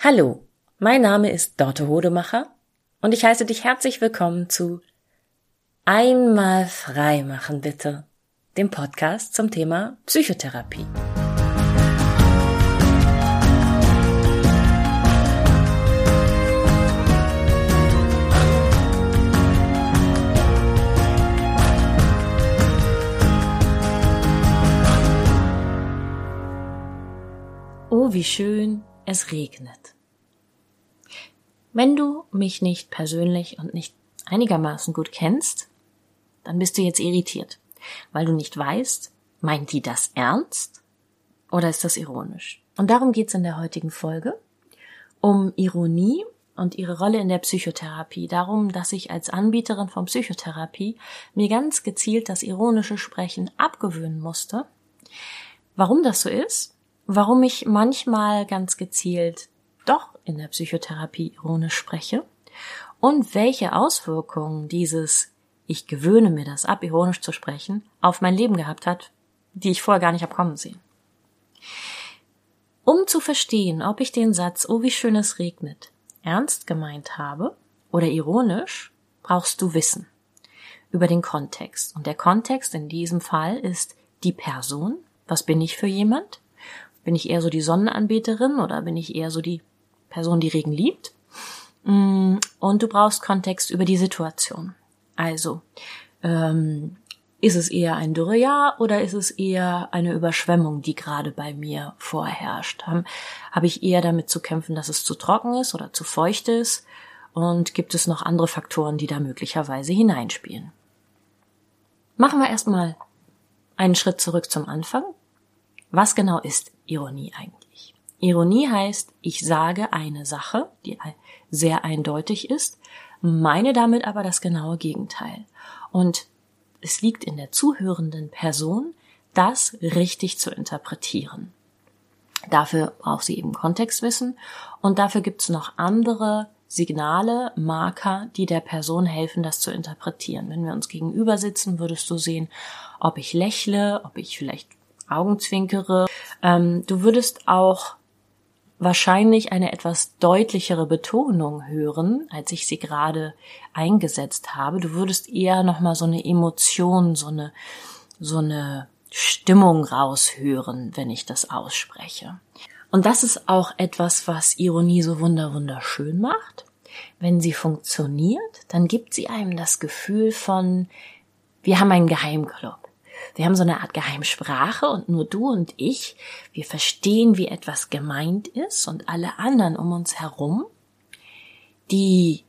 Hallo, mein Name ist Dorte Hodemacher und ich heiße dich herzlich willkommen zu Einmal frei machen bitte, dem Podcast zum Thema Psychotherapie. Oh, wie schön, es regnet. Wenn du mich nicht persönlich und nicht einigermaßen gut kennst, dann bist du jetzt irritiert, weil du nicht weißt, meint die das ernst oder ist das ironisch? Und darum geht's in der heutigen Folge um Ironie und ihre Rolle in der Psychotherapie. Darum, dass ich als Anbieterin von Psychotherapie mir ganz gezielt das ironische Sprechen abgewöhnen musste. Warum das so ist? Warum ich manchmal ganz gezielt doch in der Psychotherapie ironisch spreche und welche Auswirkungen dieses ich gewöhne mir das ab, ironisch zu sprechen, auf mein Leben gehabt hat, die ich vorher gar nicht hab kommen sehen. Um zu verstehen, ob ich den Satz, oh wie schön es regnet, ernst gemeint habe oder ironisch, brauchst du Wissen über den Kontext. Und der Kontext in diesem Fall ist die Person. Was bin ich für jemand? Bin ich eher so die Sonnenanbeterin oder bin ich eher so die Person, die Regen liebt? Mm, und du brauchst Kontext über die Situation. Also, ähm, ist es eher ein Dürrejahr oder ist es eher eine Überschwemmung, die gerade bei mir vorherrscht? Habe hab ich eher damit zu kämpfen, dass es zu trocken ist oder zu feucht ist? Und gibt es noch andere Faktoren, die da möglicherweise hineinspielen? Machen wir erstmal einen Schritt zurück zum Anfang. Was genau ist Ironie eigentlich? Ironie heißt, ich sage eine Sache, die sehr eindeutig ist, meine damit aber das genaue Gegenteil. Und es liegt in der zuhörenden Person, das richtig zu interpretieren. Dafür braucht sie eben Kontextwissen und dafür gibt's noch andere Signale, Marker, die der Person helfen, das zu interpretieren. Wenn wir uns gegenüber sitzen, würdest du sehen, ob ich lächle, ob ich vielleicht Augenzwinkere. Ähm, du würdest auch wahrscheinlich eine etwas deutlichere Betonung hören, als ich sie gerade eingesetzt habe. Du würdest eher noch mal so eine Emotion, so eine so eine Stimmung raushören, wenn ich das ausspreche. Und das ist auch etwas, was Ironie so wunder wunderschön macht. Wenn sie funktioniert, dann gibt sie einem das Gefühl von, wir haben einen Geheimclub. Wir haben so eine Art Geheimsprache und nur du und ich, wir verstehen, wie etwas gemeint ist und alle anderen um uns herum, die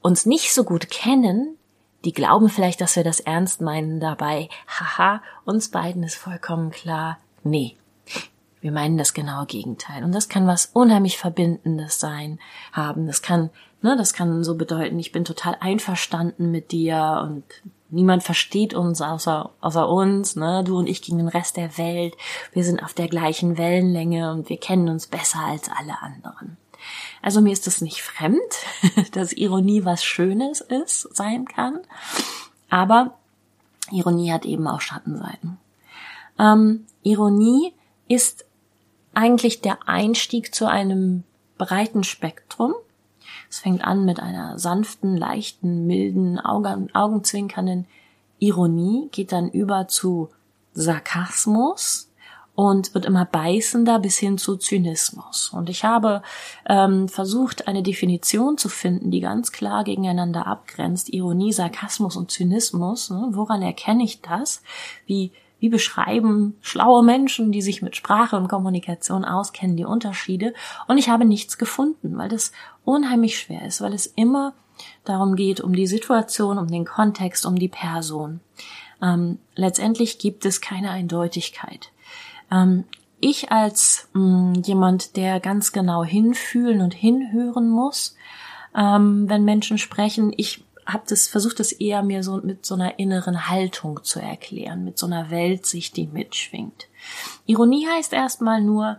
uns nicht so gut kennen, die glauben vielleicht, dass wir das ernst meinen dabei. Haha, uns beiden ist vollkommen klar. Nee. Wir meinen das genaue Gegenteil. Und das kann was unheimlich Verbindendes sein, haben. Das kann, ne, das kann so bedeuten, ich bin total einverstanden mit dir und Niemand versteht uns außer, außer uns, ne? Du und ich gegen den Rest der Welt. Wir sind auf der gleichen Wellenlänge und wir kennen uns besser als alle anderen. Also mir ist es nicht fremd, dass Ironie was Schönes ist, sein kann. Aber Ironie hat eben auch Schattenseiten. Ähm, Ironie ist eigentlich der Einstieg zu einem breiten Spektrum es fängt an mit einer sanften, leichten, milden, Augen, augenzwinkernden Ironie, geht dann über zu Sarkasmus und wird immer beißender bis hin zu Zynismus. Und ich habe ähm, versucht, eine Definition zu finden, die ganz klar gegeneinander abgrenzt. Ironie, Sarkasmus und Zynismus. Ne? Woran erkenne ich das? Wie wie beschreiben schlaue Menschen, die sich mit Sprache und Kommunikation auskennen, die Unterschiede? Und ich habe nichts gefunden, weil das unheimlich schwer ist, weil es immer darum geht, um die Situation, um den Kontext, um die Person. Ähm, letztendlich gibt es keine Eindeutigkeit. Ähm, ich als mh, mm, jemand, der ganz genau hinfühlen und hinhören muss, ähm, wenn Menschen sprechen, ich habe das versucht, das eher mir so mit so einer inneren Haltung zu erklären, mit so einer Weltsicht, die mitschwingt. Ironie heißt erstmal nur,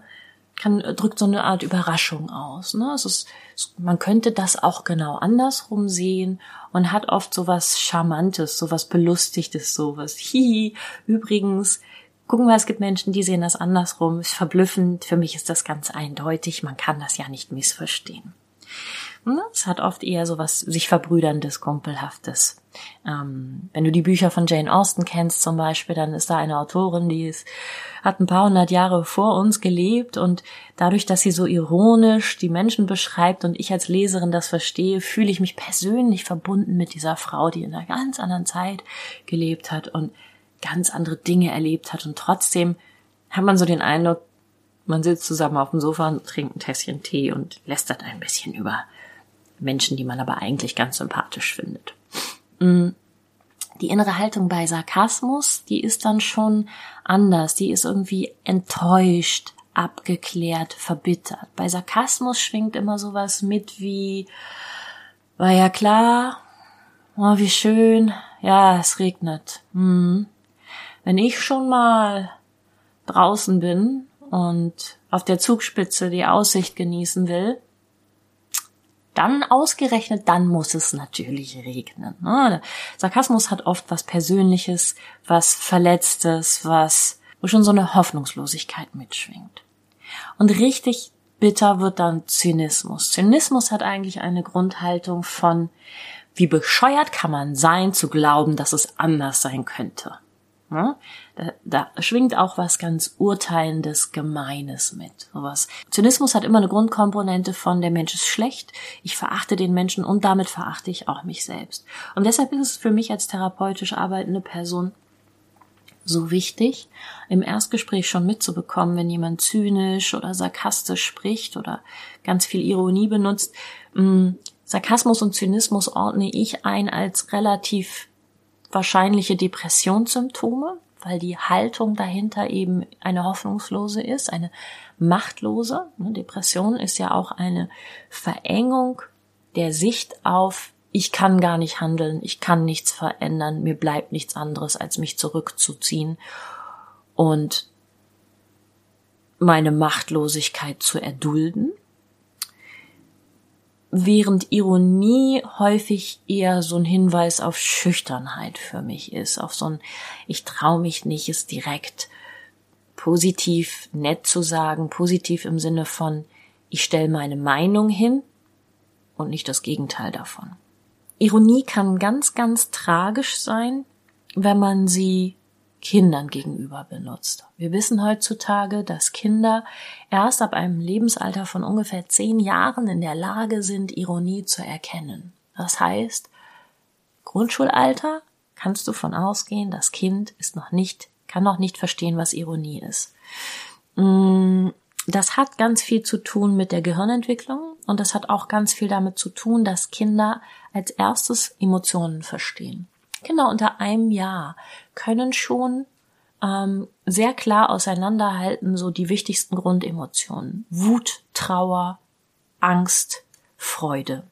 kann, drückt so eine Art Überraschung aus. Ne? Es ist, man könnte das auch genau andersrum sehen und hat oft so was Charmantes, so was Belustigtes, so was, hihi, übrigens, Gucken wir, es gibt Menschen, die sehen das andersrum. Ist verblüffend. Für mich ist das ganz eindeutig. Man kann das ja nicht missverstehen. Es hat oft eher so was sich verbrüderndes, kumpelhaftes. Ähm, wenn du die Bücher von Jane Austen kennst zum Beispiel, dann ist da eine Autorin, die ist, hat ein paar hundert Jahre vor uns gelebt und dadurch, dass sie so ironisch die Menschen beschreibt und ich als Leserin das verstehe, fühle ich mich persönlich verbunden mit dieser Frau, die in einer ganz anderen Zeit gelebt hat und ganz andere Dinge erlebt hat und trotzdem hat man so den Eindruck, man sitzt zusammen auf dem Sofa und trinkt ein Tässchen Tee und lästert ein bisschen über Menschen, die man aber eigentlich ganz sympathisch findet. Mm. Die innere Haltung bei Sarkasmus, die ist dann schon anders. Die ist irgendwie enttäuscht, abgeklärt, verbittert. Bei Sarkasmus schwingt immer sowas mit wie, war ja klar, oh, wie schön, ja, es regnet. Hm. Wenn ich schon mal draußen bin und auf der Zugspitze die Aussicht genießen will, dann ausgerechnet, dann muss es natürlich regnen. Ne? Sarkasmus hat oft was Persönliches, was Verletztes, was, wo schon so eine Hoffnungslosigkeit mitschwingt. Und richtig bitter wird dann Zynismus. Zynismus hat eigentlich eine Grundhaltung von, wie bescheuert kann man sein, zu glauben, dass es anders sein könnte. Ne? Da, da schwingt auch was ganz Urteilendes, Gemeines mit. Sowas. Zynismus hat immer eine Grundkomponente von der Mensch ist schlecht, ich verachte den Menschen und damit verachte ich auch mich selbst. Und deshalb ist es für mich als therapeutisch arbeitende Person so wichtig, im Erstgespräch schon mitzubekommen, wenn jemand zynisch oder sarkastisch spricht oder ganz viel Ironie benutzt. Mm, Sarkasmus und Zynismus ordne ich ein als relativ wahrscheinliche Depressionssymptome, weil die Haltung dahinter eben eine hoffnungslose ist, eine machtlose. Ne, Depression ist ja auch eine Verengung der Sicht auf, ich kann gar nicht handeln, ich kann nichts verändern, mir bleibt nichts anderes, als mich zurückzuziehen und meine Machtlosigkeit zu erdulden während Ironie häufig eher so ein Hinweis auf Schüchternheit für mich ist, auf so ein ich traue mich nicht, es direkt positiv nett zu sagen, positiv im Sinne von ich stelle meine Meinung hin und nicht das Gegenteil davon. Ironie kann ganz, ganz tragisch sein, wenn man sie Kindern gegenüber benutzt. Wir wissen heutzutage, dass Kinder erst ab einem Lebensalter von ungefähr zehn Jahren in der Lage sind, Ironie zu erkennen. Das heißt, Grundschulalter kannst du von ausgehen, das Kind ist noch nicht, kann noch nicht verstehen, was Ironie ist. Mm, das hat ganz viel zu tun mit der Gehirnentwicklung und das hat auch ganz viel damit zu tun, dass Kinder als erstes Emotionen verstehen. Kinder unter einem Jahr können schon ähm, sehr klar auseinanderhalten, so die wichtigsten Grundemotionen. Wut, Trauer, Angst, Freude.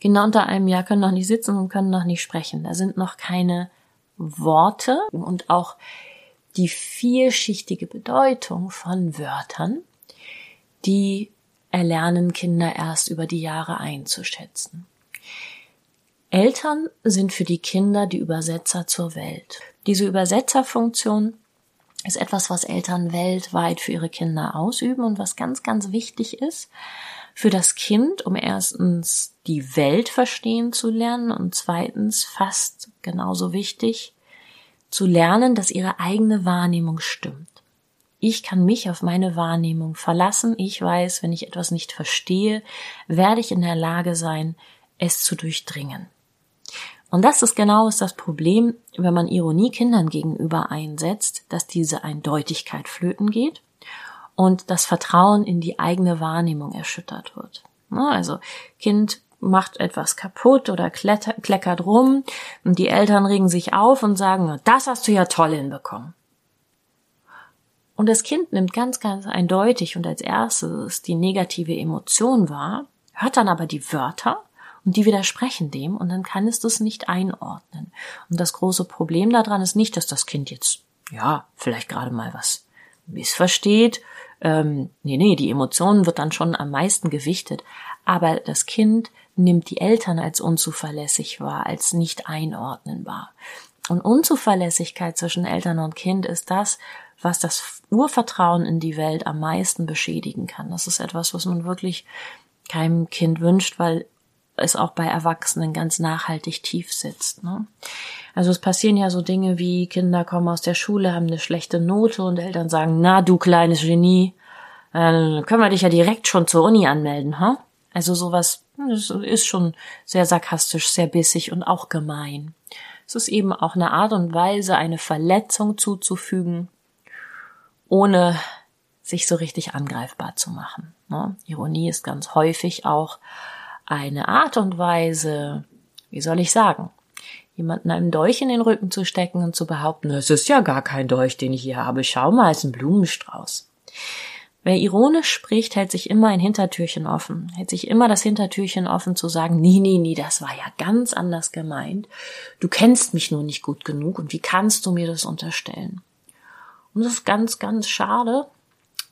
Kinder unter einem Jahr können noch nicht sitzen und können noch nicht sprechen. Da sind noch keine Worte und auch die vielschichtige Bedeutung von Wörtern, die erlernen Kinder erst über die Jahre einzuschätzen. Eltern sind für die Kinder die Übersetzer zur Welt. Diese Übersetzerfunktion ist etwas, was Eltern weltweit für ihre Kinder ausüben und was ganz, ganz wichtig ist für das Kind, um erstens die Welt verstehen zu lernen und zweitens fast genauso wichtig zu lernen, dass ihre eigene Wahrnehmung stimmt. Ich kann mich auf meine Wahrnehmung verlassen. Ich weiß, wenn ich etwas nicht verstehe, werde ich in der Lage sein, es zu durchdringen. Und das ist genau das Problem, wenn man Ironie Kindern gegenüber einsetzt, dass diese Eindeutigkeit flöten geht und das Vertrauen in die eigene Wahrnehmung erschüttert wird. Also Kind macht etwas kaputt oder klettert, kleckert rum und die Eltern regen sich auf und sagen, das hast du ja toll hinbekommen. Und das Kind nimmt ganz, ganz eindeutig und als erstes die negative Emotion wahr, hört dann aber die Wörter und die widersprechen dem und dann kann es das nicht einordnen. Und das große Problem daran ist nicht, dass das Kind jetzt, ja, vielleicht gerade mal was missversteht. Ähm, nee, nee, die Emotionen wird dann schon am meisten gewichtet. Aber das Kind nimmt die Eltern als unzuverlässig wahr, als nicht einordnenbar. Und Unzuverlässigkeit zwischen Eltern und Kind ist das, was das Urvertrauen in die Welt am meisten beschädigen kann. Das ist etwas, was man wirklich keinem Kind wünscht, weil es auch bei Erwachsenen ganz nachhaltig tief sitzt. Ne? Also es passieren ja so Dinge wie Kinder kommen aus der Schule, haben eine schlechte Note und Eltern sagen, na du kleines Genie, äh, können wir dich ja direkt schon zur Uni anmelden, ha? Huh? Also sowas ist schon sehr sarkastisch, sehr bissig und auch gemein. Es ist eben auch eine Art und Weise, eine Verletzung zuzufügen, ohne sich so richtig angreifbar zu machen. Ne? Ironie ist ganz häufig auch eine Art und Weise, wie soll ich sagen, jemanden einen Dolch in den Rücken zu stecken und zu behaupten, es ist ja gar kein Dolch, den ich hier habe, schau mal, es ist ein Blumenstrauß. Wer ironisch spricht, hält sich immer ein Hintertürchen offen, hält sich immer das Hintertürchen offen zu sagen, nee, nee, nee, das war ja ganz anders gemeint. Du kennst mich nur nicht gut genug und wie kannst du mir das unterstellen? Und das ist ganz, ganz schade,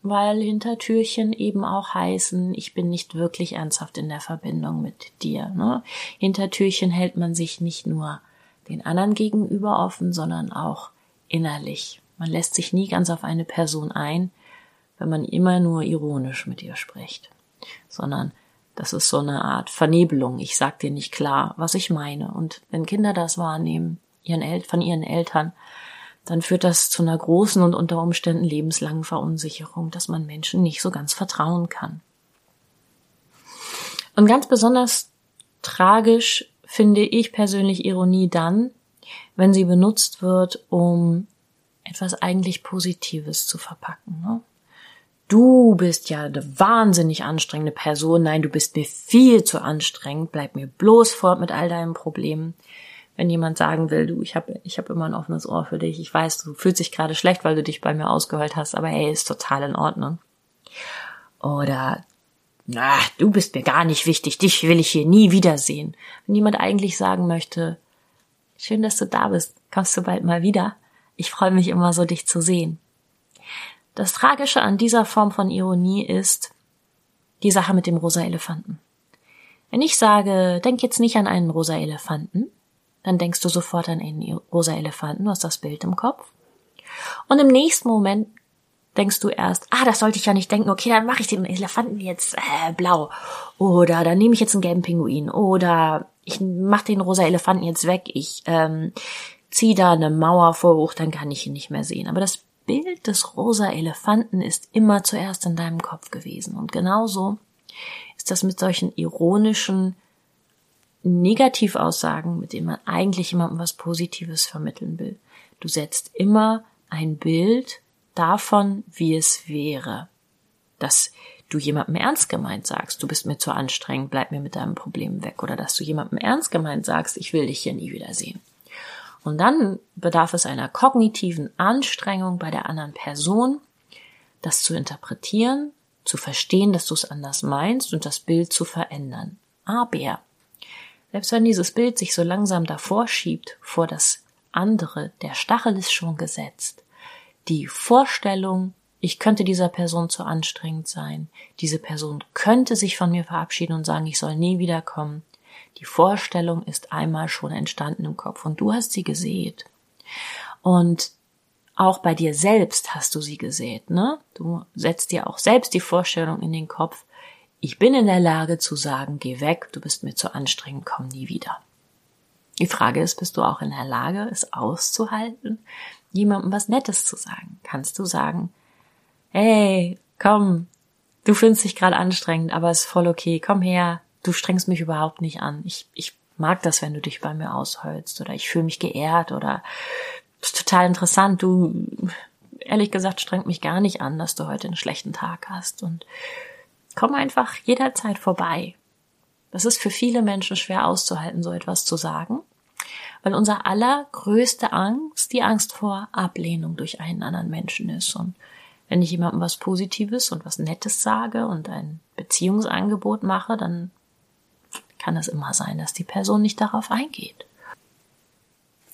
weil Hintertürchen eben auch heißen, ich bin nicht wirklich ernsthaft in der Verbindung mit dir. Ne? Hintertürchen hält man sich nicht nur den anderen gegenüber offen, sondern auch innerlich. Man lässt sich nie ganz auf eine Person ein, wenn man immer nur ironisch mit ihr spricht, sondern das ist so eine Art Vernebelung. Ich sag dir nicht klar, was ich meine. Und wenn Kinder das wahrnehmen, ihren El von ihren Eltern, dann führt das zu einer großen und unter Umständen lebenslangen Verunsicherung, dass man Menschen nicht so ganz vertrauen kann. Und ganz besonders tragisch finde ich persönlich Ironie dann, wenn sie benutzt wird, um etwas eigentlich Positives zu verpacken. Ne? du bist ja eine wahnsinnig anstrengende Person, nein, du bist mir viel zu anstrengend, bleib mir bloß fort mit all deinen Problemen. Wenn jemand sagen will, du, ich habe ich hab immer ein offenes Ohr für dich, ich weiß, du fühlst dich gerade schlecht, weil du dich bei mir ausgeheult hast, aber hey, ist total in Ordnung. Oder, na, du bist mir gar nicht wichtig, dich will ich hier nie wiedersehen. Wenn jemand eigentlich sagen möchte, schön, dass du da bist, kommst du bald mal wieder? Ich freue mich immer so, dich zu sehen. Das Tragische an dieser Form von Ironie ist die Sache mit dem rosa Elefanten. Wenn ich sage, denk jetzt nicht an einen rosa Elefanten, dann denkst du sofort an einen rosa Elefanten, du hast das Bild im Kopf. Und im nächsten Moment denkst du erst, ah, das sollte ich ja nicht denken, okay, dann mache ich den Elefanten jetzt äh, blau. Oder dann nehme ich jetzt einen gelben Pinguin. Oder ich mache den rosa Elefanten jetzt weg. Ich ähm, ziehe da eine Mauer vor hoch, dann kann ich ihn nicht mehr sehen. Aber das Bild des rosa Elefanten ist immer zuerst in deinem Kopf gewesen. Und genauso ist das mit solchen ironischen Negativaussagen, mit denen man eigentlich jemandem was Positives vermitteln will. Du setzt immer ein Bild davon, wie es wäre. Dass du jemandem ernst gemeint sagst, du bist mir zu anstrengend, bleib mir mit deinem Problem weg. Oder dass du jemandem ernst gemeint sagst, ich will dich hier nie wiedersehen. Und dann bedarf es einer kognitiven Anstrengung bei der anderen Person, das zu interpretieren, zu verstehen, dass du es anders meinst und das Bild zu verändern. Aber selbst wenn dieses Bild sich so langsam davor schiebt vor das andere, der Stachel ist schon gesetzt. Die Vorstellung, ich könnte dieser Person zu anstrengend sein, diese Person könnte sich von mir verabschieden und sagen, ich soll nie wiederkommen, die Vorstellung ist einmal schon entstanden im Kopf und du hast sie gesät. Und auch bei dir selbst hast du sie gesät, ne? Du setzt dir auch selbst die Vorstellung in den Kopf, ich bin in der Lage zu sagen, geh weg, du bist mir zu anstrengend, komm nie wieder. Die Frage ist, bist du auch in der Lage, es auszuhalten, jemandem was Nettes zu sagen? Kannst du sagen, hey, komm, du findest dich gerade anstrengend, aber es ist voll okay, komm her, du strengst mich überhaupt nicht an. Ich, ich mag das, wenn du dich bei mir ausholst oder ich fühle mich geehrt oder ist total interessant. Du, ehrlich gesagt, strengt mich gar nicht an, dass du heute einen schlechten Tag hast und komm einfach jederzeit vorbei. Das ist für viele Menschen schwer auszuhalten, so etwas zu sagen, weil unser allergrößte Angst die Angst vor Ablehnung durch einen anderen Menschen ist. Und wenn ich jemandem was Positives und was Nettes sage und ein Beziehungsangebot mache, dann kann es immer sein, dass die Person nicht darauf eingeht.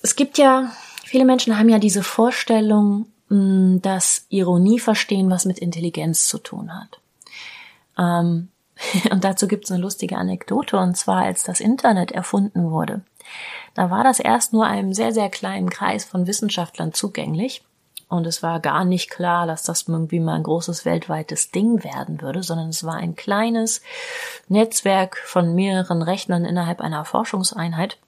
Es gibt ja, viele Menschen haben ja diese Vorstellung, mm, dass Ironie verstehen, was mit Intelligenz zu tun hat. Ähm, und dazu gibt es eine lustige Anekdote, und zwar als das Internet erfunden wurde. da war das erst nur einem sehr, sehr kleinen Kreis von Wissenschaftlern zugänglich. Und es war gar nicht klar, dass das irgendwie mal ein großes weltweites Ding werden würde, sondern es war ein kleines Netzwerk von mehreren Rechnern innerhalb einer Forschungseinheit.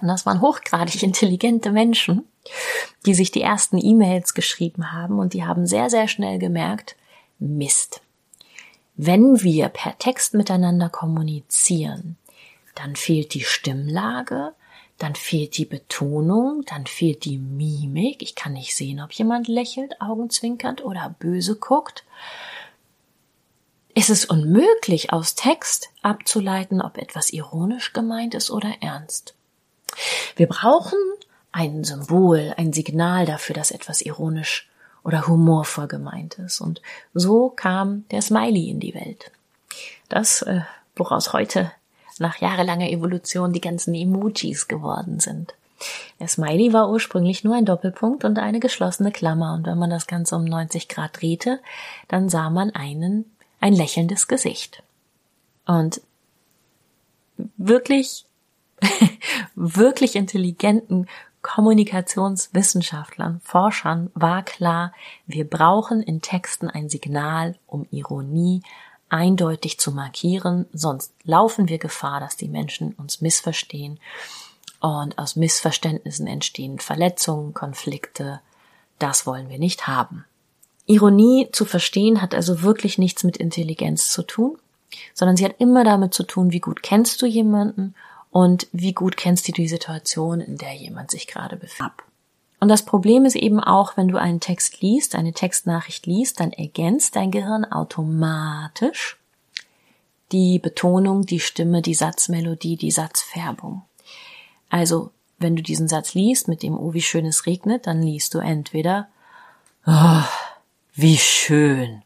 Und das waren hochgradig intelligente Menschen, die sich die ersten E-Mails geschrieben haben und die haben sehr, sehr schnell gemerkt, Mist. Wenn wir per Text miteinander kommunizieren, dann fehlt die Stimmlage, dann fehlt die Betonung, dann fehlt die Mimik. Ich kann nicht sehen, ob jemand lächelt, augenzwinkernd oder böse guckt. Es ist unmöglich, aus Text abzuleiten, ob etwas ironisch gemeint ist oder ernst. Wir brauchen ein Symbol, ein Signal dafür, dass etwas ironisch oder humorvoll gemeint ist. Und so kam der Smiley in die Welt. Das, äh, woraus heute nach jahrelanger Evolution die ganzen Emojis geworden sind. Der Smiley war ursprünglich nur ein Doppelpunkt und eine geschlossene Klammer, und wenn man das Ganze um 90 Grad drehte, dann sah man einen, ein lächelndes Gesicht. Und wirklich, wirklich intelligenten Kommunikationswissenschaftlern, Forschern war klar, wir brauchen in Texten ein Signal, um Ironie, eindeutig zu markieren, sonst laufen wir Gefahr, dass die Menschen uns missverstehen und aus Missverständnissen entstehen Verletzungen, Konflikte. Das wollen wir nicht haben. Ironie zu verstehen hat also wirklich nichts mit Intelligenz zu tun, sondern sie hat immer damit zu tun, wie gut kennst du jemanden und wie gut kennst du die Situation, in der jemand sich gerade befindet. Und das Problem ist eben auch, wenn du einen Text liest, eine Textnachricht liest, dann ergänzt dein Gehirn automatisch die Betonung, die Stimme, die Satzmelodie, die Satzfärbung. Also, wenn du diesen Satz liest mit dem Oh, wie schön es regnet, dann liest du entweder Oh, wie schön.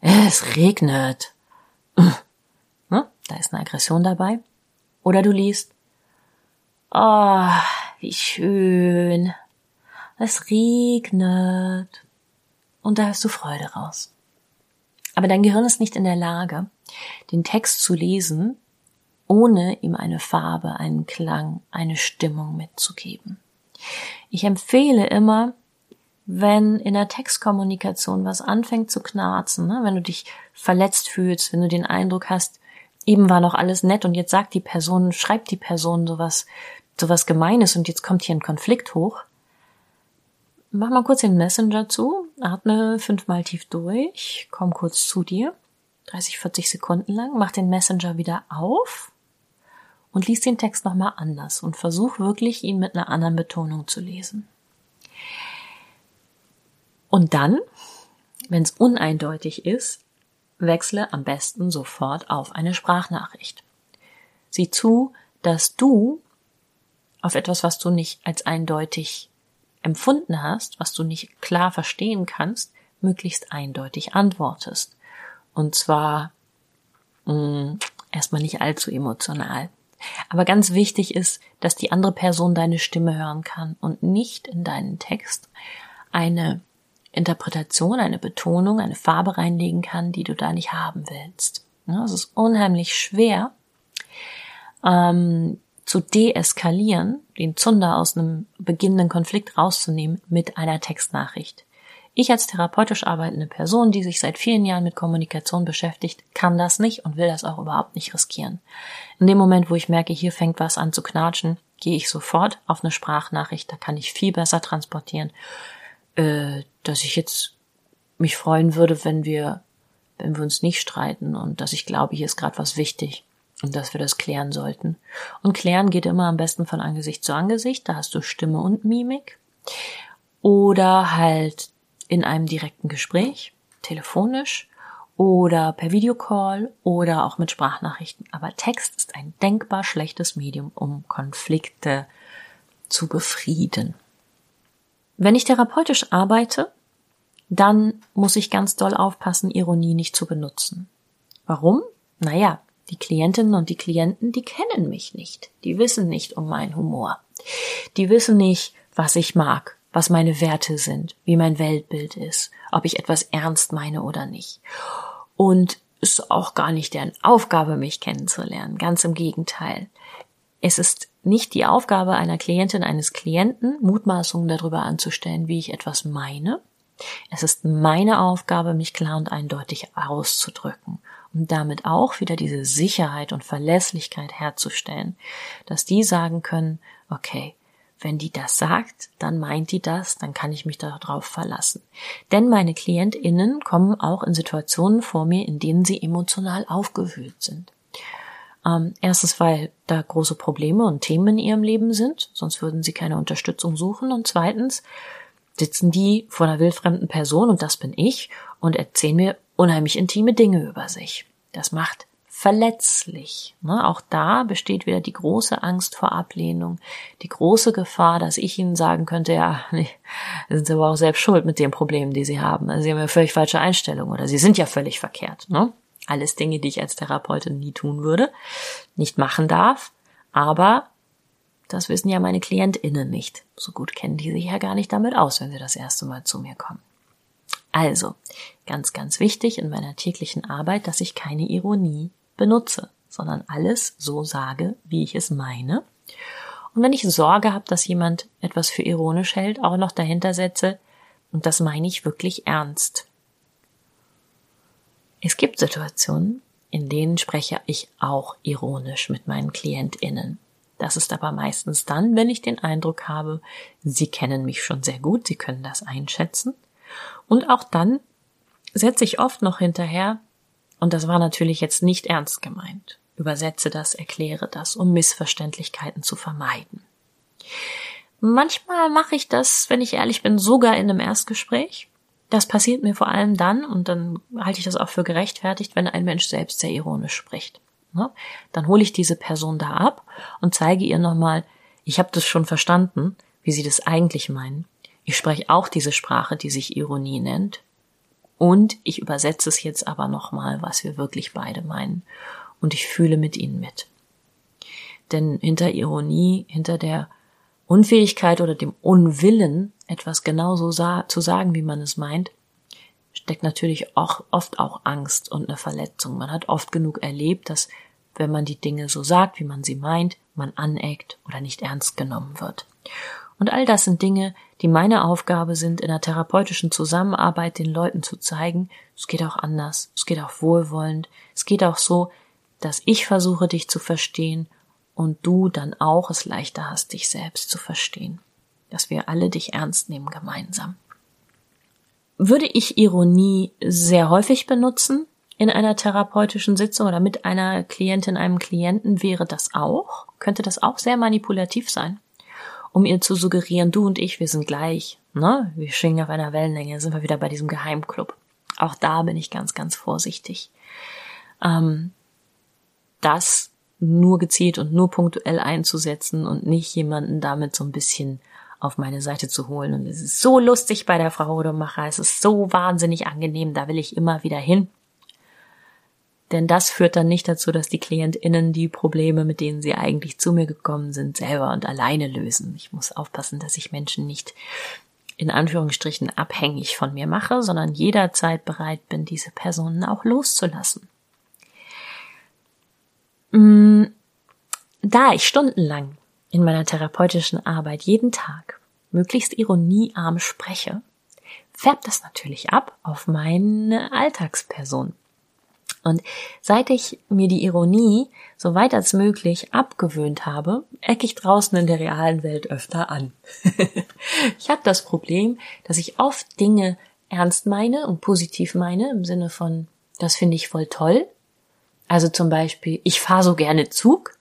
Es regnet. Ne? Da ist eine Aggression dabei. Oder du liest Oh, wie schön. Es regnet. Und da hast du Freude raus. Aber dein Gehirn ist nicht in der Lage, den Text zu lesen, ohne ihm eine Farbe, einen Klang, eine Stimmung mitzugeben. Ich empfehle immer, wenn in der Textkommunikation was anfängt zu knarzen, ne, wenn du dich verletzt fühlst, wenn du den Eindruck hast, eben war noch alles nett und jetzt sagt die Person, schreibt die Person sowas, sowas Gemeines und jetzt kommt hier ein Konflikt hoch, Mach mal kurz den Messenger zu, atme fünfmal tief durch, komm kurz zu dir, 30, 40 Sekunden lang, mach den Messenger wieder auf und lies den Text nochmal anders und versuch wirklich, ihn mit einer anderen Betonung zu lesen. Und dann, wenn es uneindeutig ist, wechsle am besten sofort auf eine Sprachnachricht. Sieh zu, dass du auf etwas, was du nicht als eindeutig empfunden hast, was du nicht klar verstehen kannst, möglichst eindeutig antwortest. Und zwar mh, mm, erstmal nicht allzu emotional. Aber ganz wichtig ist, dass die andere Person deine Stimme hören kann und nicht in deinen Text eine Interpretation, eine Betonung, eine Farbe reinlegen kann, die du da nicht haben willst. Es ist unheimlich schwer, ähm, zu deeskalieren, den Zunder aus einem beginnenden Konflikt rauszunehmen mit einer Textnachricht. Ich als therapeutisch arbeitende Person, die sich seit vielen Jahren mit Kommunikation beschäftigt, kann das nicht und will das auch überhaupt nicht riskieren. In dem Moment, wo ich merke, hier fängt was an zu knatschen, gehe ich sofort auf eine Sprachnachricht, da kann ich viel besser transportieren, äh, dass ich jetzt mich freuen würde, wenn wir, wenn wir uns nicht streiten und dass ich glaube, hier ist gerade was wichtig und dass wir das klären sollten. Und klären geht immer am besten von Angesicht zu Angesicht, da hast du Stimme und Mimik. Oder halt in einem direkten Gespräch, telefonisch oder per Videocall oder auch mit Sprachnachrichten. Aber Text ist ein denkbar schlechtes Medium, um Konflikte zu befrieden. Wenn ich therapeutisch arbeite, dann muss ich ganz doll aufpassen, Ironie nicht zu benutzen. Warum? Naja, die Klientinnen und die Klienten, die kennen mich nicht. Die wissen nicht um meinen Humor. Die wissen nicht, was ich mag, was meine Werte sind, wie mein Weltbild ist, ob ich etwas ernst meine oder nicht. Und es ist auch gar nicht deren Aufgabe, mich kennenzulernen. Ganz im Gegenteil. Es ist nicht die Aufgabe einer Klientin, eines Klienten, Mutmaßungen darüber anzustellen, wie ich etwas meine. Es ist meine Aufgabe, mich klar und eindeutig auszudrücken und damit auch wieder diese Sicherheit und Verlässlichkeit herzustellen, dass die sagen können, okay, wenn die das sagt, dann meint die das, dann kann ich mich darauf verlassen. Denn meine KlientInnen kommen auch in Situationen vor mir, in denen sie emotional aufgewühlt sind. Ähm, erstens, weil da große Probleme und Themen in ihrem Leben sind, sonst würden sie keine Unterstützung suchen. Und zweitens sitzen die vor einer wildfremden Person, und das bin ich, und erzählen mir unheimlich intime Dinge über sich. Das macht verletzlich. Ne? Auch da besteht wieder die große Angst vor Ablehnung, die große Gefahr, dass ich ihnen sagen könnte, ja, nee, sind sie aber auch selbst schuld mit den Problemen, die sie haben. Also sie haben ja völlig falsche Einstellung oder sie sind ja völlig verkehrt. Ne? Alles Dinge, die ich als Therapeutin nie tun würde, nicht machen darf, aber das wissen ja meine KlientInnen nicht. So gut kennen die sich ja gar nicht damit aus, wenn sie das erste Mal zu mir kommen. Also, ganz, ganz wichtig in meiner täglichen Arbeit, dass ich keine Ironie benutze, sondern alles so sage, wie ich es meine. Und wenn ich Sorge habe, dass jemand etwas für ironisch hält, auch noch dahinter setze, und das meine ich wirklich ernst. Es gibt Situationen, in denen spreche ich auch ironisch mit meinen KlientInnen. Das ist aber meistens dann, wenn ich den Eindruck habe, sie kennen mich schon sehr gut, sie können das einschätzen und auch dann setze ich oft noch hinterher, und das war natürlich jetzt nicht ernst gemeint, übersetze das, erkläre das, um Missverständlichkeiten zu vermeiden. Manchmal mache ich das, wenn ich ehrlich bin, sogar in einem Erstgespräch. Das passiert mir vor allem dann, und dann halte ich das auch für gerechtfertigt, wenn ein Mensch selbst sehr ironisch spricht. Ne? Dann hole ich diese Person da ab und zeige ihr nochmal, ich habe das schon verstanden, wie sie das eigentlich meinen. Ich spreche auch diese Sprache, die sich Ironie nennt. Und ich übersetze es jetzt aber nochmal, was wir wirklich beide meinen. Und ich fühle mit ihnen mit. Denn hinter Ironie, hinter der Unfähigkeit oder dem Unwillen, etwas genauso sa zu sagen, wie man es meint, steckt natürlich auch oft auch Angst und eine Verletzung. Man hat oft genug erlebt, dass wenn man die Dinge so sagt, wie man sie meint, man aneckt oder nicht ernst genommen wird. Und all das sind Dinge, die meine Aufgabe sind, in der therapeutischen Zusammenarbeit den Leuten zu zeigen, es geht auch anders, es geht auch wohlwollend, es geht auch so, dass ich versuche, dich zu verstehen und du dann auch es leichter hast, dich selbst zu verstehen. Dass wir alle dich ernst nehmen gemeinsam. Würde ich Ironie sehr häufig benutzen in einer therapeutischen Sitzung oder mit einer Klientin, einem Klienten, wäre das auch? Könnte das auch sehr manipulativ sein? um ihr zu suggerieren, du und ich, wir sind gleich, ne? Wir schwingen auf einer Wellenlänge, sind wir wieder bei diesem Geheimclub. Auch da bin ich ganz, ganz vorsichtig. Ähm, das nur gezielt und nur punktuell einzusetzen und nicht jemanden damit so ein bisschen auf meine Seite zu holen. Und es ist so lustig bei der Frau Rodemacher, es ist so wahnsinnig angenehm, da will ich immer wieder hin. Denn das führt dann nicht dazu, dass die KlientInnen die Probleme, mit denen sie eigentlich zu mir gekommen sind, selber und alleine lösen. Ich muss aufpassen, dass ich Menschen nicht in Anführungsstrichen abhängig von mir mache, sondern jederzeit bereit bin, diese Personen auch loszulassen. Mm, da ich stundenlang in meiner therapeutischen Arbeit jeden Tag möglichst ironiearm spreche, färbt das natürlich ab auf meine Alltagsperson. Und seit ich mir die Ironie so weit als möglich abgewöhnt habe, ecke ich draußen in der realen Welt öfter an. ich habe das Problem, dass ich oft Dinge ernst meine und positiv meine, im Sinne von, das finde ich voll toll. Also zum Beispiel, ich fahre so gerne Zug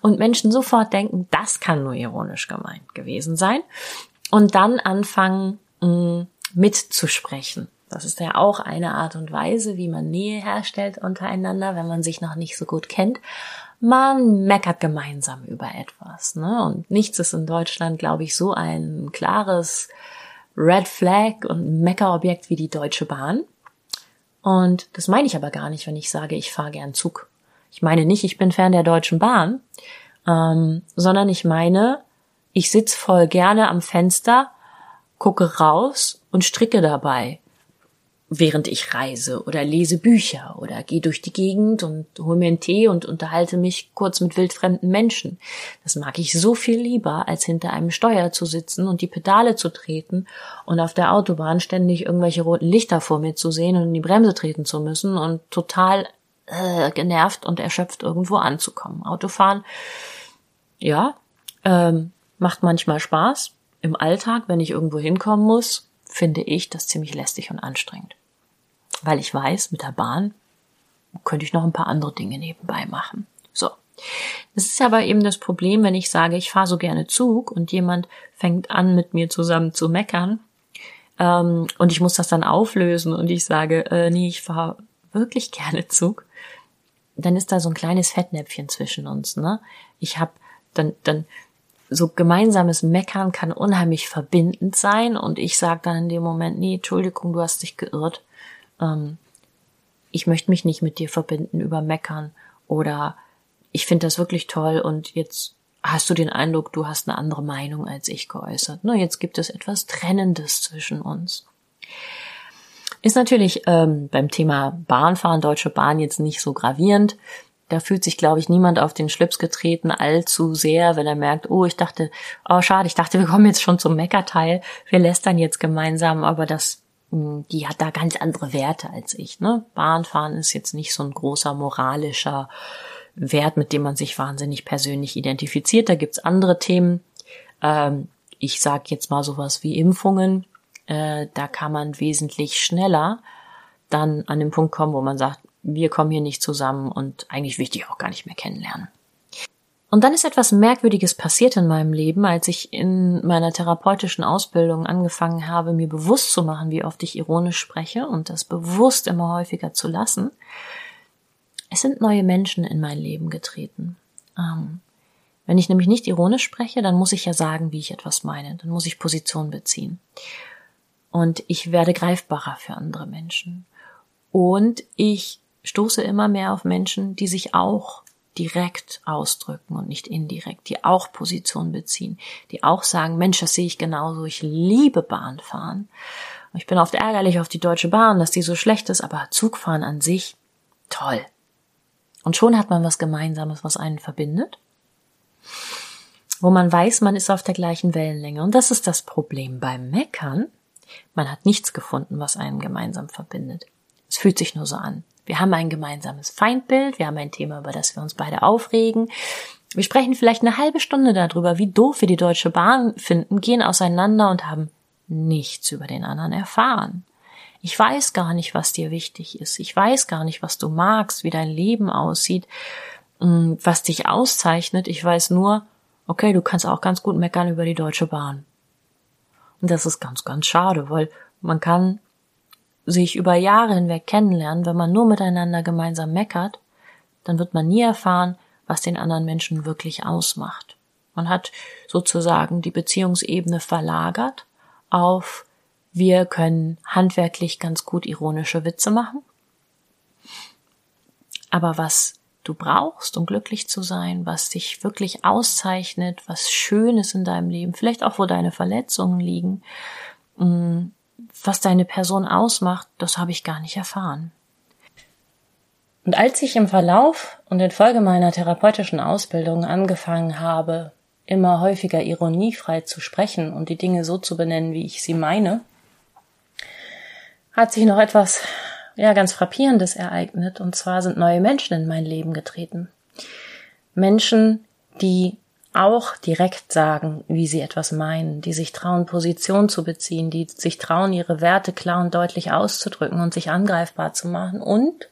und Menschen sofort denken, das kann nur ironisch gemeint gewesen sein und dann anfangen mm, mitzusprechen das ist ja auch eine Art und Weise, wie man Nähe herstellt untereinander, wenn man sich noch nicht so gut kennt. Man meckert gemeinsam über etwas. Ne? Und nichts ist in Deutschland, glaube ich, so ein klares Red Flag und Meckerobjekt wie die Deutsche Bahn. Und das meine ich aber gar nicht, wenn ich sage, ich fahre gern Zug. Ich meine nicht, ich bin Fan der Deutschen Bahn, ähm, sondern ich meine, ich sitz voll gerne am Fenster, gucke raus und stricke dabei während ich reise oder lese Bücher oder gehe durch die Gegend und hole mir einen Tee und unterhalte mich kurz mit wildfremden Menschen. Das mag ich so viel lieber, als hinter einem Steuer zu sitzen und die Pedale zu treten und auf der Autobahn ständig irgendwelche roten Lichter vor mir zu sehen und in die Bremse treten zu müssen und total äh, genervt und erschöpft irgendwo anzukommen. Autofahren, ja, ähm, macht manchmal Spaß. Im Alltag, wenn ich irgendwo hinkommen muss, finde ich das ziemlich lästig und anstrengend weil ich weiß, mit der Bahn könnte ich noch ein paar andere Dinge nebenbei machen. So. Das ist aber eben das Problem, wenn ich sage, ich fahre so gerne Zug und jemand fängt an, mit mir zusammen zu meckern ähm, und ich muss das dann auflösen und ich sage, äh, nee, ich fahre wirklich gerne Zug, dann ist da so ein kleines Fettnäpfchen zwischen uns. Ne? Ich habe dann, dann so gemeinsames Meckern kann unheimlich verbindend sein und ich sage dann in dem Moment, nee, Entschuldigung, du hast dich geirrt ähm, ich möchte mich nicht mit dir verbinden über Meckern oder ich finde das wirklich toll und jetzt hast du den Eindruck, du hast eine andere Meinung als ich geäußert. Na, jetzt gibt es etwas Trennendes zwischen uns. Ist natürlich ähm, beim Thema Bahnfahren, Deutsche Bahn jetzt nicht so gravierend. Da fühlt sich, glaube ich, niemand auf den Schlips getreten allzu sehr, wenn er merkt, oh, ich dachte, oh, schade, ich dachte, wir kommen jetzt schon zum Meckerteil. Wir lästern jetzt gemeinsam, aber das die hat da ganz andere Werte als ich. Ne? Bahnfahren ist jetzt nicht so ein großer moralischer Wert, mit dem man sich wahnsinnig persönlich identifiziert. Da gibt's andere Themen. Ähm, ich sage jetzt mal sowas wie Impfungen. Äh, da kann man wesentlich schneller dann an den Punkt kommen, wo man sagt, wir kommen hier nicht zusammen und eigentlich will ich dich auch gar nicht mehr kennenlernen. Und dann ist etwas Merkwürdiges passiert in meinem Leben, als ich in meiner therapeutischen Ausbildung angefangen habe, mir bewusst zu machen, wie oft ich ironisch spreche und das bewusst immer häufiger zu lassen. Es sind neue Menschen in mein Leben getreten. Ähm, wenn ich nämlich nicht ironisch spreche, dann muss ich ja sagen, wie ich etwas meine. Dann muss ich Position beziehen. Und ich werde greifbarer für andere Menschen. Und ich stoße immer mehr auf Menschen, die sich auch direkt ausdrücken und nicht indirekt, die auch Position beziehen, die auch sagen, Mensch, das sehe ich genauso, ich liebe Bahnfahren. Ich bin oft ärgerlich auf die Deutsche Bahn, dass die so schlecht ist, aber Zugfahren an sich, toll. Und schon hat man was Gemeinsames, was einen verbindet, wo man weiß, man ist auf der gleichen Wellenlänge. Und das ist das Problem beim Meckern. Man hat nichts gefunden, was einen gemeinsam verbindet. Es fühlt sich nur so an. Wir haben ein gemeinsames Feindbild, wir haben ein Thema, über das wir uns beide aufregen. Wir sprechen vielleicht eine halbe Stunde darüber, wie doof wir die Deutsche Bahn finden, gehen auseinander und haben nichts über den anderen erfahren. Ich weiß gar nicht, was dir wichtig ist. Ich weiß gar nicht, was du magst, wie dein Leben aussieht, mm, was dich auszeichnet. Ich weiß nur, okay, du kannst auch ganz gut meckern über die Deutsche Bahn. Und das ist ganz, ganz schade, weil man kann sich über Jahre hinweg kennenlernen, wenn man nur miteinander gemeinsam meckert, dann wird man nie erfahren, was den anderen Menschen wirklich ausmacht. Man hat sozusagen die Beziehungsebene verlagert auf wir können handwerklich ganz gut ironische Witze machen. Aber was du brauchst, um glücklich zu sein, was dich wirklich auszeichnet, was Schönes in deinem Leben, vielleicht auch wo deine Verletzungen liegen, mm, was deine Person ausmacht, das habe ich gar nicht erfahren. Und als ich im Verlauf und in Folge meiner therapeutischen Ausbildung angefangen habe, immer häufiger ironiefrei zu sprechen und die Dinge so zu benennen, wie ich sie meine, hat sich noch etwas, ja, ganz frappierendes ereignet, und zwar sind neue Menschen in mein Leben getreten. Menschen, die auch direkt sagen, wie sie etwas meinen, die sich trauen, Position zu beziehen, die sich trauen, ihre Werte klar und deutlich auszudrücken und sich angreifbar zu machen und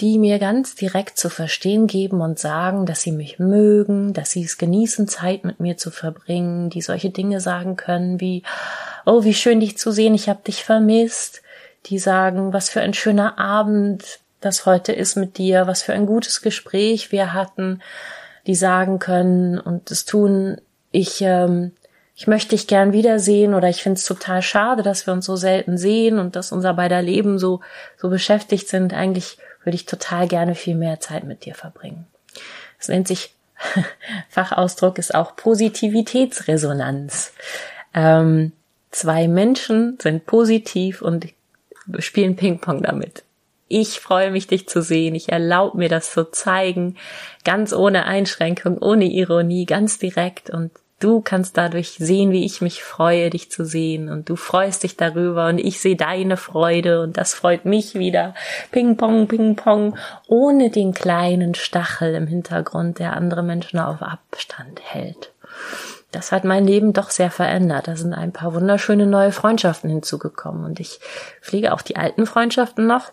die mir ganz direkt zu verstehen geben und sagen, dass sie mich mögen, dass sie es genießen, Zeit mit mir zu verbringen, die solche Dinge sagen können wie, oh, wie schön dich zu sehen, ich habe dich vermisst, die sagen, was für ein schöner Abend das heute ist mit dir, was für ein gutes Gespräch wir hatten, die sagen können und es tun, ich, ähm, ich möchte dich gern wiedersehen oder ich finde es total schade, dass wir uns so selten sehen und dass unser beider Leben so, so beschäftigt sind. Eigentlich würde ich total gerne viel mehr Zeit mit dir verbringen. Es nennt sich, Fachausdruck ist auch Positivitätsresonanz. Ähm, zwei Menschen sind positiv und spielen Ping-Pong damit. Ich freue mich, dich zu sehen. Ich erlaube mir das zu zeigen. Ganz ohne Einschränkung, ohne Ironie, ganz direkt. Und du kannst dadurch sehen, wie ich mich freue, dich zu sehen. Und du freust dich darüber und ich sehe deine Freude und das freut mich wieder. Ping Pong, Ping Pong, ohne den kleinen Stachel im Hintergrund, der andere Menschen auf Abstand hält. Das hat mein Leben doch sehr verändert. Da sind ein paar wunderschöne neue Freundschaften hinzugekommen und ich pflege auch die alten Freundschaften noch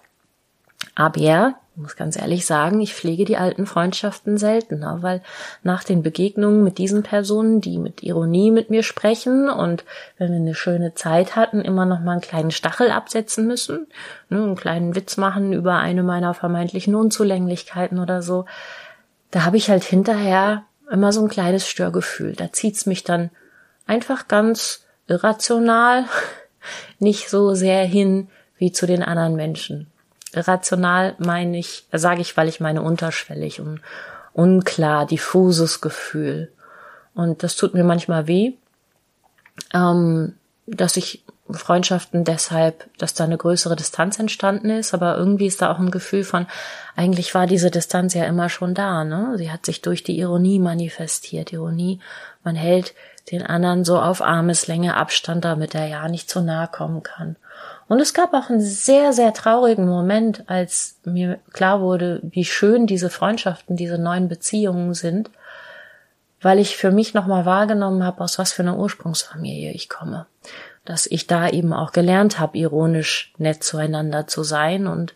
aber ich muss ganz ehrlich sagen, ich pflege die alten Freundschaften seltener, weil nach den Begegnungen mit diesen Personen, die mit Ironie mit mir sprechen und wenn wir eine schöne Zeit hatten, immer noch mal einen kleinen Stachel absetzen müssen, ne, einen kleinen Witz machen über eine meiner vermeintlichen Unzulänglichkeiten oder so, da habe ich halt hinterher immer so ein kleines Störgefühl. Da zieht's mich dann einfach ganz irrational nicht so sehr hin wie zu den anderen Menschen. Rational meine ich, sage ich, weil ich meine unterschwellig und unklar, diffuses Gefühl. Und das tut mir manchmal weh, ähm, dass ich Freundschaften deshalb, dass da eine größere Distanz entstanden ist, aber irgendwie ist da auch ein Gefühl von, eigentlich war diese Distanz ja immer schon da, ne? Sie hat sich durch die Ironie manifestiert. Ironie, man hält den anderen so auf Armeslänge Abstand, damit er ja nicht zu nahe kommen kann. Und es gab auch einen sehr, sehr traurigen Moment, als mir klar wurde, wie schön diese Freundschaften, diese neuen Beziehungen sind, weil ich für mich nochmal wahrgenommen habe, aus was für einer Ursprungsfamilie ich komme. Dass ich da eben auch gelernt habe, ironisch nett zueinander zu sein und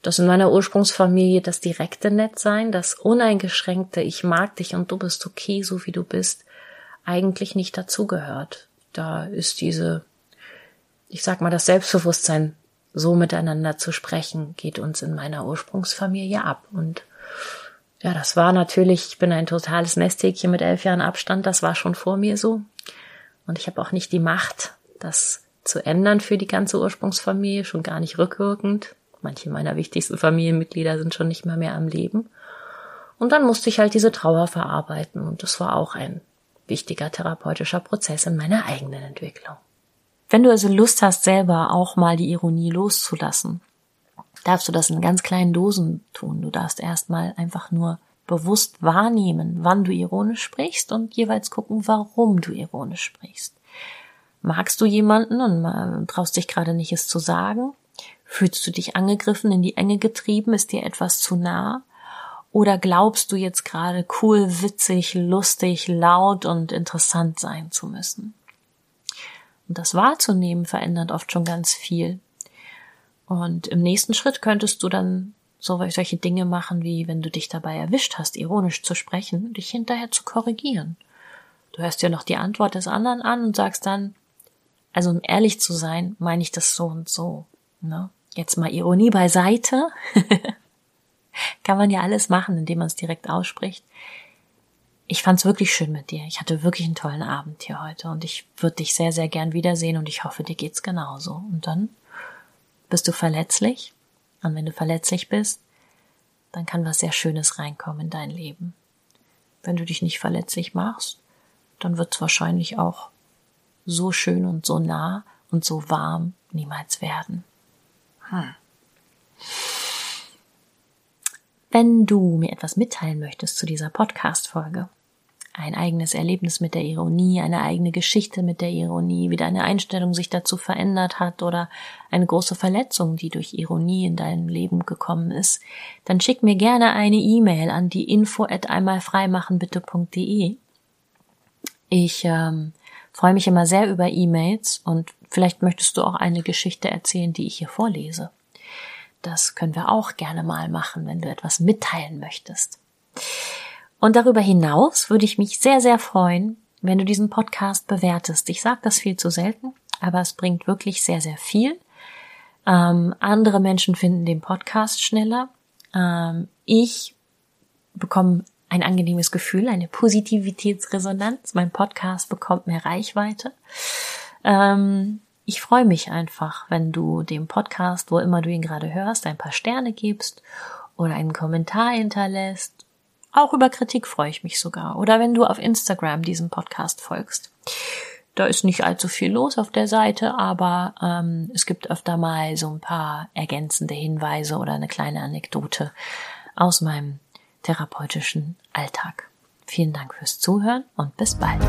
dass in meiner Ursprungsfamilie das direkte Nettsein, das uneingeschränkte Ich mag dich und du bist okay, so wie du bist, eigentlich nicht dazugehört. Da ist diese ich sag mal, das Selbstbewusstsein, so miteinander zu sprechen, geht uns in meiner Ursprungsfamilie ab. Und ja, das war natürlich, ich bin ein totales Nesthäkchen mit elf Jahren Abstand, das war schon vor mir so. Und ich habe auch nicht die Macht, das zu ändern für die ganze Ursprungsfamilie, schon gar nicht rückwirkend. Manche meiner wichtigsten Familienmitglieder sind schon nicht mehr mehr am Leben. Und dann musste ich halt diese Trauer verarbeiten und das war auch ein wichtiger therapeutischer Prozess in meiner eigenen Entwicklung. Wenn du also Lust hast, selber auch mal die Ironie loszulassen, darfst du das in ganz kleinen Dosen tun. Du darfst erstmal einfach nur bewusst wahrnehmen, wann du ironisch sprichst und jeweils gucken, warum du ironisch sprichst. Magst du jemanden und traust dich gerade nicht, es zu sagen? Fühlst du dich angegriffen, in die Enge getrieben? Ist dir etwas zu nah? Oder glaubst du jetzt gerade cool, witzig, lustig, laut und interessant sein zu müssen? Und das wahrzunehmen verändert oft schon ganz viel. Und im nächsten Schritt könntest du dann so solche Dinge machen, wie wenn du dich dabei erwischt hast, ironisch zu sprechen, dich hinterher zu korrigieren. Du hörst dir noch die Antwort des anderen an und sagst dann, also um ehrlich zu sein, meine ich das so und so. Ne? Jetzt mal Ironie beiseite. Kann man ja alles machen, indem man es direkt ausspricht ich fand's wirklich schön mit dir. Ich hatte wirklich einen tollen Abend hier heute und ich würde dich sehr, sehr gern wiedersehen und ich hoffe, dir geht's genauso. Und dann bist du verletzlich und wenn du verletzlich bist, dann kann was sehr Schönes reinkommen in dein Leben. Wenn du dich nicht verletzlich machst, dann wird's wahrscheinlich auch so schön und so nah und so warm niemals werden. Hm. Wenn du mir etwas mitteilen möchtest zu dieser Podcast-Folge, ein eigenes Erlebnis mit der Ironie, eine eigene Geschichte mit der Ironie, wie deine Einstellung sich dazu verändert hat oder eine große Verletzung, die durch Ironie in deinem Leben gekommen ist, dann schick mir gerne eine E-Mail an die info at einmalfreimachenbitte.de. Ich ähm, freue mich immer sehr über E-Mails und vielleicht möchtest du auch eine Geschichte erzählen, die ich hier vorlese. Das können wir auch gerne mal machen, wenn du etwas mitteilen möchtest. Und darüber hinaus würde ich mich sehr, sehr freuen, wenn du diesen Podcast bewertest. Ich sage das viel zu selten, aber es bringt wirklich sehr, sehr viel. Ähm, andere Menschen finden den Podcast schneller. Ähm, ich bekomme ein angenehmes Gefühl, eine Positivitätsresonanz. Mein Podcast bekommt mehr Reichweite. Ähm, ich freue mich einfach, wenn du dem Podcast, wo immer du ihn gerade hörst, ein paar Sterne gibst oder einen Kommentar hinterlässt. Auch über Kritik freue ich mich sogar. Oder wenn du auf Instagram diesem Podcast folgst. Da ist nicht allzu viel los auf der Seite, aber ähm, es gibt öfter mal so ein paar ergänzende Hinweise oder eine kleine Anekdote aus meinem therapeutischen Alltag. Vielen Dank fürs Zuhören und bis bald.